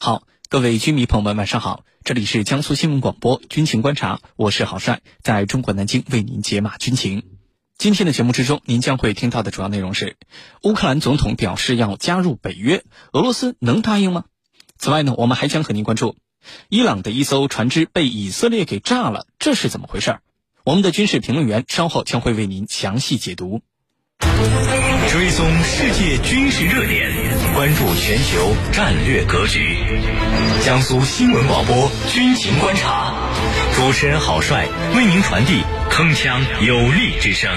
好，各位军迷朋友们，晚上好，这里是江苏新闻广播军情观察，我是郝帅，在中国南京为您解码军情。今天的节目之中，您将会听到的主要内容是：乌克兰总统表示要加入北约，俄罗斯能答应吗？此外呢，我们还将和您关注伊朗的一艘船只被以色列给炸了，这是怎么回事？我们的军事评论员稍后将会为您详细解读。追踪世界军事热点，关注全球战略格局。江苏新闻广播军情观察，主持人郝帅为您传递铿锵有力之声。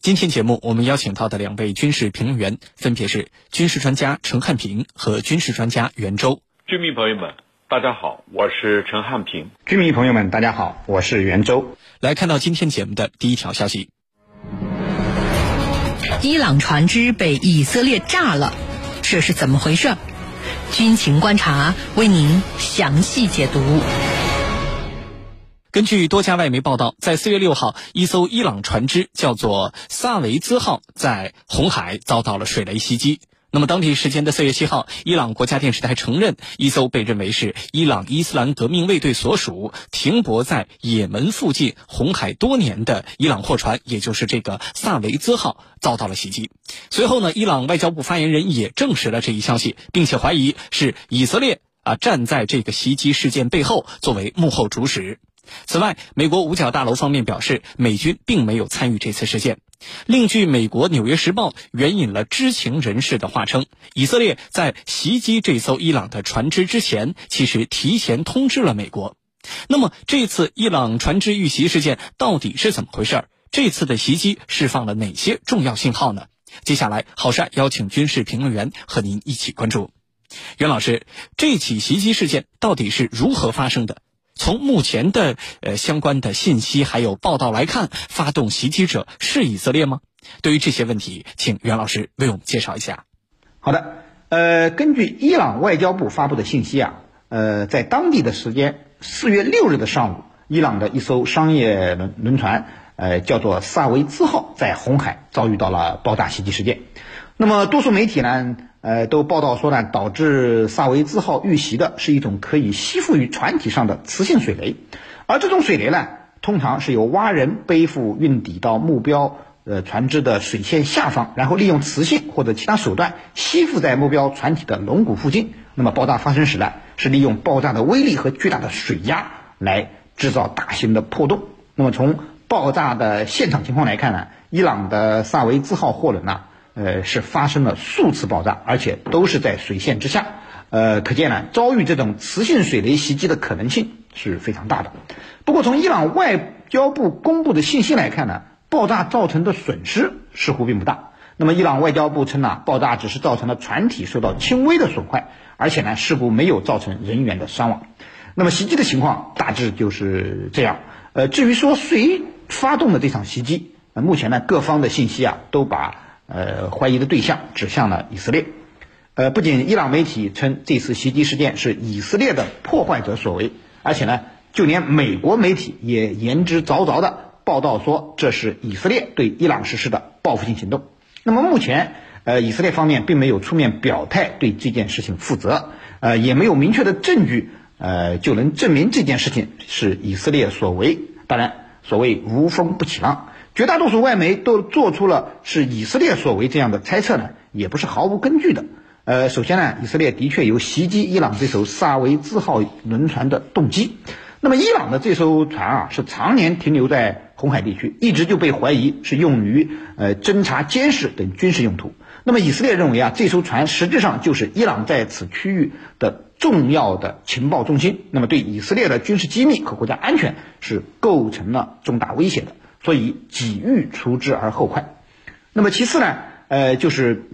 今天节目我们邀请到的两位军事评论员分别是军事专家陈汉平和军事专家袁周。军迷朋友们。大家好，我是陈汉平。军迷朋友们，大家好，我是袁周。来看到今天节目的第一条消息：伊朗船只被以色列炸了，这是怎么回事？军情观察为您详细解读。根据多家外媒报道，在四月六号，一艘伊朗船只叫做“萨维兹号”在红海遭到了水雷袭击。那么，当地时间的四月七号，伊朗国家电视台承认，一艘被认为是伊朗伊斯兰革命卫队所属、停泊在也门附近红海多年的伊朗货船，也就是这个“萨维兹号”遭到了袭击。随后呢，伊朗外交部发言人也证实了这一消息，并且怀疑是以色列啊站在这个袭击事件背后，作为幕后主使。此外，美国五角大楼方面表示，美军并没有参与这次事件。另据美国《纽约时报》援引了知情人士的话称，以色列在袭击这艘伊朗的船只之前，其实提前通知了美国。那么，这次伊朗船只遇袭事件到底是怎么回事？这次的袭击释放了哪些重要信号呢？接下来，郝帅邀请军事评论员和您一起关注。袁老师，这起袭击事件到底是如何发生的？从目前的呃相关的信息还有报道来看，发动袭击者是以色列吗？对于这些问题，请袁老师为我们介绍一下。好的，呃，根据伊朗外交部发布的信息啊，呃，在当地的时间四月六日的上午，伊朗的一艘商业轮轮船，呃，叫做萨维兹号，在红海遭遇到了爆炸袭击事件。那么，多数媒体呢？呃，都报道说呢，导致萨维兹号遇袭的是一种可以吸附于船体上的磁性水雷，而这种水雷呢，通常是由蛙人背负运抵到目标呃船只的水线下方，然后利用磁性或者其他手段吸附在目标船体的龙骨附近。那么爆炸发生时呢，是利用爆炸的威力和巨大的水压来制造大型的破洞。那么从爆炸的现场情况来看呢，伊朗的萨维兹号货轮呢。呃，是发生了数次爆炸，而且都是在水线之下，呃，可见呢，遭遇这种磁性水雷袭击的可能性是非常大的。不过，从伊朗外交部公布的信息来看呢，爆炸造成的损失似乎并不大。那么，伊朗外交部称呢，爆炸只是造成了船体受到轻微的损坏，而且呢，事故没有造成人员的伤亡。那么，袭击的情况大致就是这样。呃，至于说谁发动的这场袭击，呃，目前呢，各方的信息啊，都把。呃，怀疑的对象指向了以色列。呃，不仅伊朗媒体称这次袭击事件是以色列的破坏者所为，而且呢，就连美国媒体也言之凿凿的报道说这是以色列对伊朗实施的报复性行动。那么目前，呃，以色列方面并没有出面表态对这件事情负责，呃，也没有明确的证据，呃，就能证明这件事情是以色列所为。当然，所谓无风不起浪。绝大多数外媒都做出了是以色列所为这样的猜测呢，也不是毫无根据的。呃，首先呢，以色列的确有袭击伊朗这艘萨维兹号轮船的动机。那么，伊朗的这艘船啊，是常年停留在红海地区，一直就被怀疑是用于呃侦察、监视等军事用途。那么，以色列认为啊，这艘船实质上就是伊朗在此区域的重要的情报中心，那么对以色列的军事机密和国家安全是构成了重大威胁的。所以急欲除之而后快。那么其次呢，呃，就是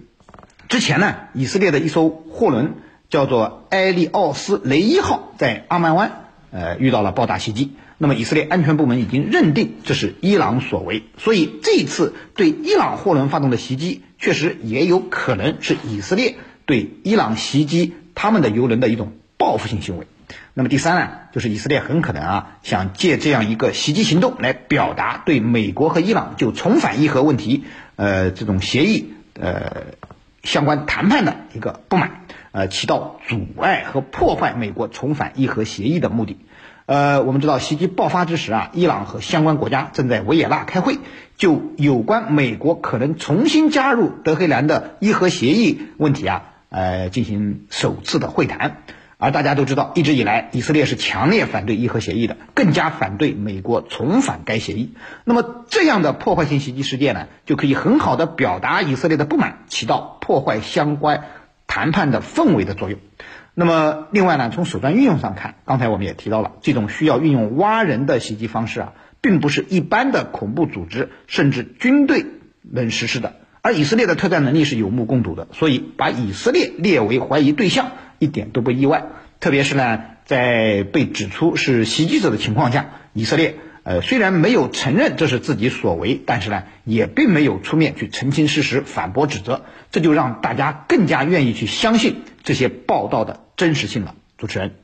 之前呢，以色列的一艘货轮叫做埃利奥斯雷伊号，在阿曼湾呃遇到了爆炸袭击。那么以色列安全部门已经认定这是伊朗所为，所以这次对伊朗货轮发动的袭击，确实也有可能是以色列对伊朗袭击他们的油轮的一种报复性行为。那么第三呢，就是以色列很可能啊，想借这样一个袭击行动来表达对美国和伊朗就重返伊核问题，呃，这种协议，呃，相关谈判的一个不满，呃，起到阻碍和破坏美国重返伊核协议的目的。呃，我们知道袭击爆发之时啊，伊朗和相关国家正在维也纳开会，就有关美国可能重新加入德黑兰的伊核协议问题啊，呃，进行首次的会谈。而大家都知道，一直以来以色列是强烈反对伊核协议的，更加反对美国重返该协议。那么这样的破坏性袭击事件呢，就可以很好的表达以色列的不满，起到破坏相关谈判的氛围的作用。那么，另外呢，从手段运用上看，刚才我们也提到了，这种需要运用挖人的袭击方式啊，并不是一般的恐怖组织甚至军队能实施的。而以色列的特战能力是有目共睹的，所以把以色列列为怀疑对象一点都不意外。特别是呢，在被指出是袭击者的情况下，以色列呃虽然没有承认这是自己所为，但是呢，也并没有出面去澄清事实、反驳指责，这就让大家更加愿意去相信这些报道的。真实性了，主持人，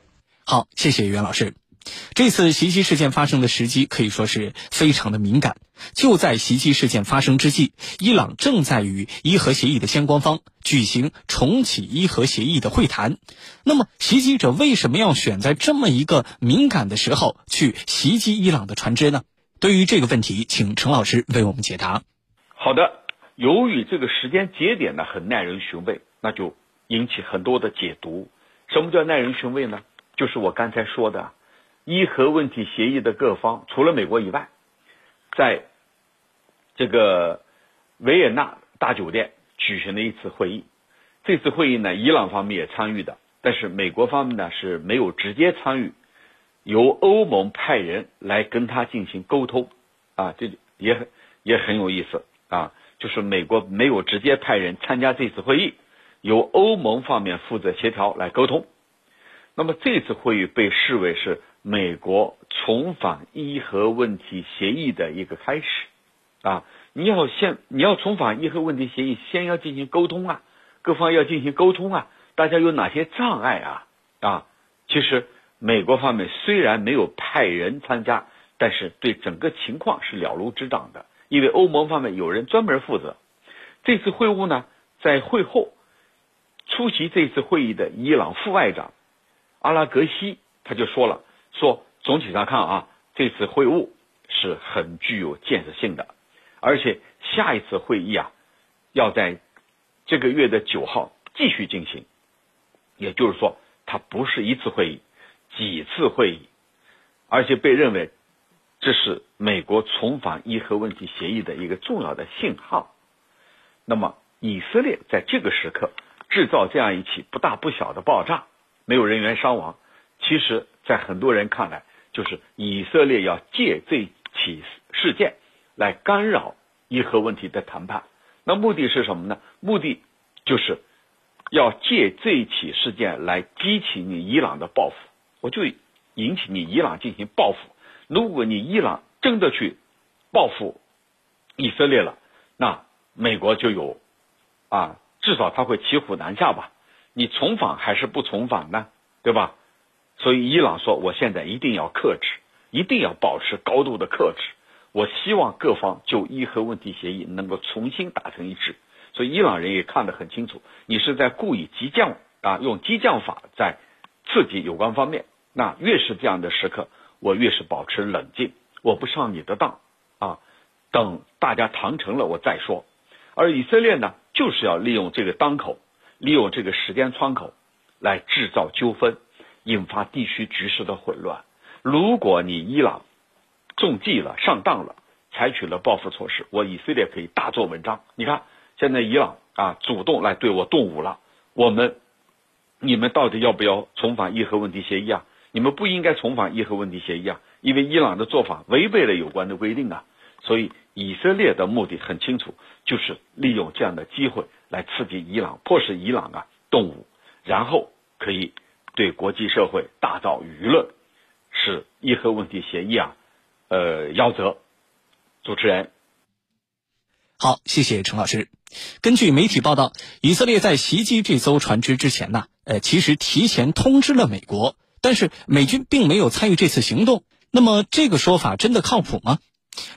好，谢谢袁老师。这次袭击事件发生的时机可以说是非常的敏感。就在袭击事件发生之际，伊朗正在与伊核协议的相关方举行重启伊核协议的会谈。那么，袭击者为什么要选在这么一个敏感的时候去袭击伊朗的船只呢？对于这个问题，请陈老师为我们解答。好的，由于这个时间节点呢很耐人寻味，那就引起很多的解读。什么叫耐人寻味呢？就是我刚才说的，伊核问题协议的各方，除了美国以外，在这个维也纳大酒店举行了一次会议。这次会议呢，伊朗方面也参与的，但是美国方面呢是没有直接参与，由欧盟派人来跟他进行沟通。啊，这也也很有意思啊，就是美国没有直接派人参加这次会议。由欧盟方面负责协调来沟通，那么这次会议被视为是美国重返伊核问题协议的一个开始，啊，你要先你要重返伊核问题协议，先要进行沟通啊，各方要进行沟通啊，大家有哪些障碍啊？啊，其实美国方面虽然没有派人参加，但是对整个情况是了如指掌的，因为欧盟方面有人专门负责。这次会晤呢，在会后。出席这次会议的伊朗副外长阿拉格西他就说了，说总体上看啊，这次会晤是很具有建设性的，而且下一次会议啊，要在这个月的九号继续进行，也就是说，它不是一次会议，几次会议，而且被认为这是美国重返伊核问题协议的一个重要的信号。那么，以色列在这个时刻。制造这样一起不大不小的爆炸，没有人员伤亡。其实，在很多人看来，就是以色列要借这起事件来干扰伊核问题的谈判。那目的是什么呢？目的就是要借这起事件来激起你伊朗的报复。我就引起你伊朗进行报复。如果你伊朗真的去报复以色列了，那美国就有啊。至少他会骑虎难下吧？你重返还是不重返呢？对吧？所以伊朗说，我现在一定要克制，一定要保持高度的克制。我希望各方就伊核问题协议能够重新达成一致。所以伊朗人也看得很清楚，你是在故意激将啊，用激将法在刺激有关方面。那越是这样的时刻，我越是保持冷静，我不上你的当啊。等大家谈成了，我再说。而以色列呢，就是要利用这个当口，利用这个时间窗口，来制造纠纷，引发地区局势的混乱。如果你伊朗中计了、上当了，采取了报复措施，我以色列可以大做文章。你看，现在伊朗啊，主动来对我动武了。我们，你们到底要不要重返伊核问题协议啊？你们不应该重返伊核问题协议啊，因为伊朗的做法违背了有关的规定啊。所以以色列的目的很清楚，就是利用这样的机会来刺激伊朗，迫使伊朗啊动武，然后可以对国际社会大造舆论，使伊核问题协议啊呃夭折。主持人，好，谢谢陈老师。根据媒体报道，以色列在袭击这艘船只之前呢，呃，其实提前通知了美国，但是美军并没有参与这次行动。那么这个说法真的靠谱吗？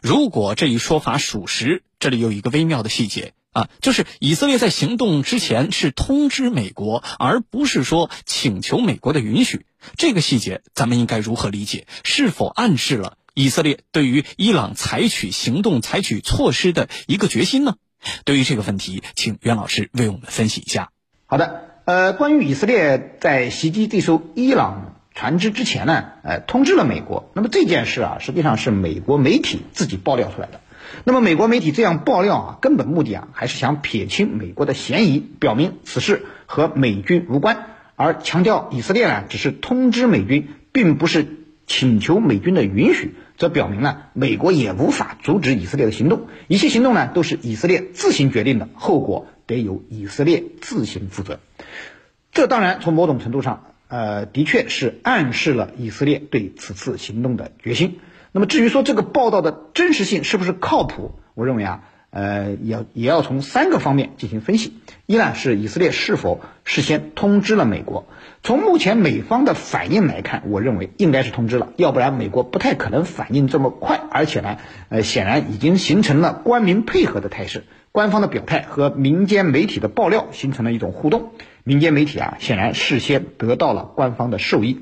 如果这一说法属实，这里有一个微妙的细节，啊，就是以色列在行动之前是通知美国，而不是说请求美国的允许。这个细节咱们应该如何理解？是否暗示了以色列对于伊朗采取行动、采取措施的一个决心呢？对于这个问题，请袁老师为我们分析一下。好的，呃，关于以色列在袭击这艘伊朗船只之前呢，呃，通知了美国。那么这件事啊，实际上是美国媒体自己爆料出来的。那么美国媒体这样爆料啊，根本目的啊，还是想撇清美国的嫌疑，表明此事和美军无关，而强调以色列呢只是通知美军，并不是请求美军的允许。这表明呢，美国也无法阻止以色列的行动，一切行动呢都是以色列自行决定的，后果得由以色列自行负责。这当然从某种程度上，呃，的确是暗示了以色列对此次行动的决心。那么至于说这个报道的真实性是不是靠谱，我认为啊，呃，也也要从三个方面进行分析。一呢是以色列是否事先通知了美国。从目前美方的反应来看，我认为应该是通知了，要不然美国不太可能反应这么快。而且呢，呃，显然已经形成了官民配合的态势，官方的表态和民间媒体的爆料形成了一种互动。民间媒体啊，显然事先得到了官方的授意。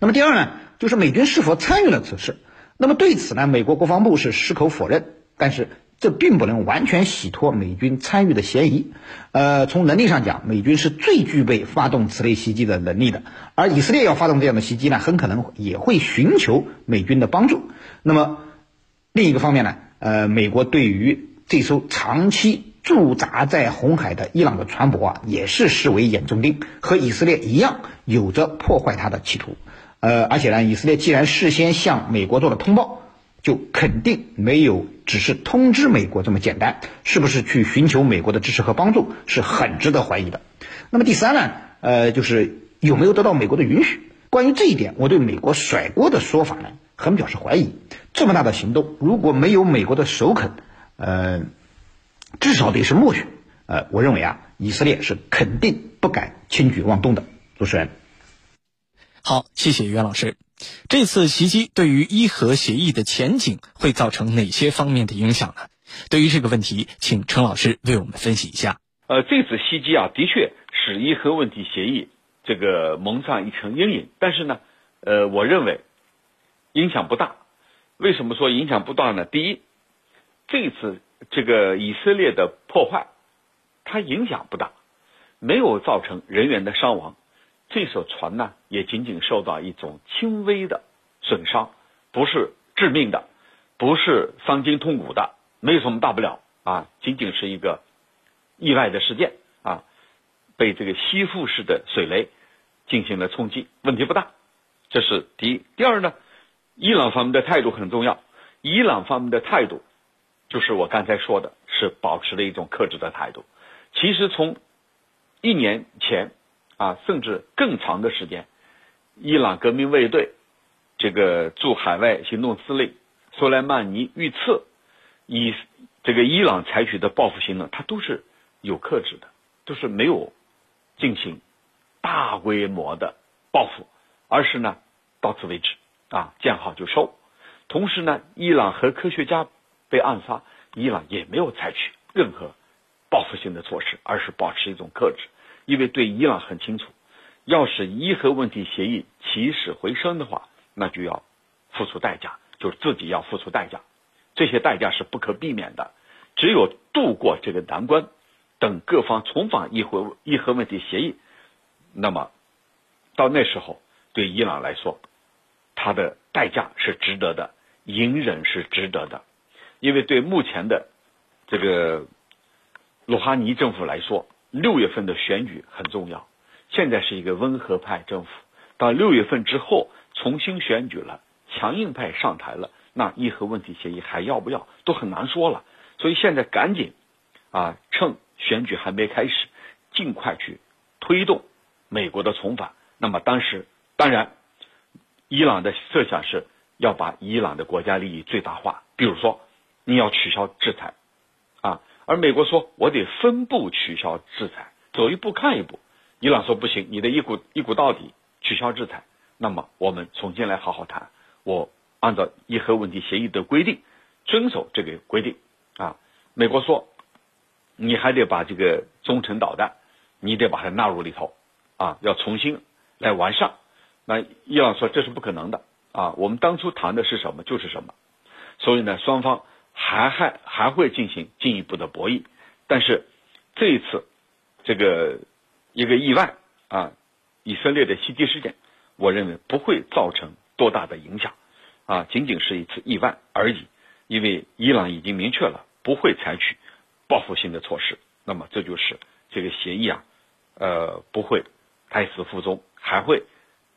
那么第二呢？就是美军是否参与了此事？那么对此呢，美国国防部是矢口否认，但是这并不能完全洗脱美军参与的嫌疑。呃，从能力上讲，美军是最具备发动此类袭击的能力的，而以色列要发动这样的袭击呢，很可能也会寻求美军的帮助。那么另一个方面呢，呃，美国对于这艘长期驻扎在红海的伊朗的船舶啊，也是视为眼中钉，和以色列一样，有着破坏它的企图。呃，而且呢，以色列既然事先向美国做了通报，就肯定没有只是通知美国这么简单，是不是去寻求美国的支持和帮助，是很值得怀疑的。那么第三呢，呃，就是有没有得到美国的允许？关于这一点，我对美国甩锅的说法呢，很表示怀疑。这么大的行动，如果没有美国的首肯，呃，至少得是默许。呃，我认为啊，以色列是肯定不敢轻举妄动的。主持人。好，谢谢袁老师。这次袭击对于伊核协议的前景会造成哪些方面的影响呢？对于这个问题，请陈老师为我们分析一下。呃，这次袭击啊，的确使伊核问题协议这个蒙上一层阴影。但是呢，呃，我认为影响不大。为什么说影响不大呢？第一，这次这个以色列的破坏，它影响不大，没有造成人员的伤亡。这艘船呢，也仅仅受到一种轻微的损伤，不是致命的，不是伤筋动骨的，没有什么大不了啊，仅仅是一个意外的事件啊，被这个吸附式的水雷进行了冲击，问题不大。这是第一。第二呢，伊朗方面的态度很重要。伊朗方面的态度，就是我刚才说的，是保持了一种克制的态度。其实从一年前。啊，甚至更长的时间，伊朗革命卫队这个驻海外行动司令苏莱曼尼预测，以这个伊朗采取的报复行动，他都是有克制的，都是没有进行大规模的报复，而是呢到此为止啊，见好就收。同时呢，伊朗核科学家被暗杀，伊朗也没有采取任何报复性的措施，而是保持一种克制。因为对伊朗很清楚，要使伊核问题协议起死回生的话，那就要付出代价，就是自己要付出代价，这些代价是不可避免的。只有度过这个难关，等各方重返伊核伊核问题协议，那么到那时候，对伊朗来说，它的代价是值得的，隐忍是值得的。因为对目前的这个鲁哈尼政府来说，六月份的选举很重要，现在是一个温和派政府。到六月份之后重新选举了，强硬派上台了，那伊核问题协议还要不要都很难说了。所以现在赶紧啊，趁选举还没开始，尽快去推动美国的重返。那么当时当然，伊朗的设想是要把伊朗的国家利益最大化，比如说你要取消制裁啊。而美国说，我得分步取消制裁，走一步看一步。伊朗说不行，你得一股一股到底，取消制裁。那么我们重新来好好谈。我按照伊核问题协议的规定，遵守这个规定。啊，美国说，你还得把这个中程导弹，你得把它纳入里头，啊，要重新来完善。那伊朗说这是不可能的啊，我们当初谈的是什么就是什么，所以呢，双方还还还会进行进一步的博弈，但是这一次这个一个意外啊，以色列的袭击事件，我认为不会造成多大的影响，啊，仅仅是一次意外而已，因为伊朗已经明确了不会采取报复性的措施，那么这就是这个协议啊，呃，不会胎死腹中，还会。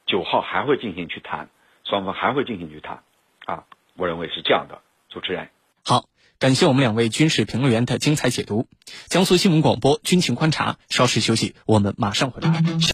九号还会进行去谈，双方还会进行去谈，啊，我认为是这样的。主持人，好，感谢我们两位军事评论员的精彩解读。江苏新闻广播军情观察，稍事休息，我们马上回来。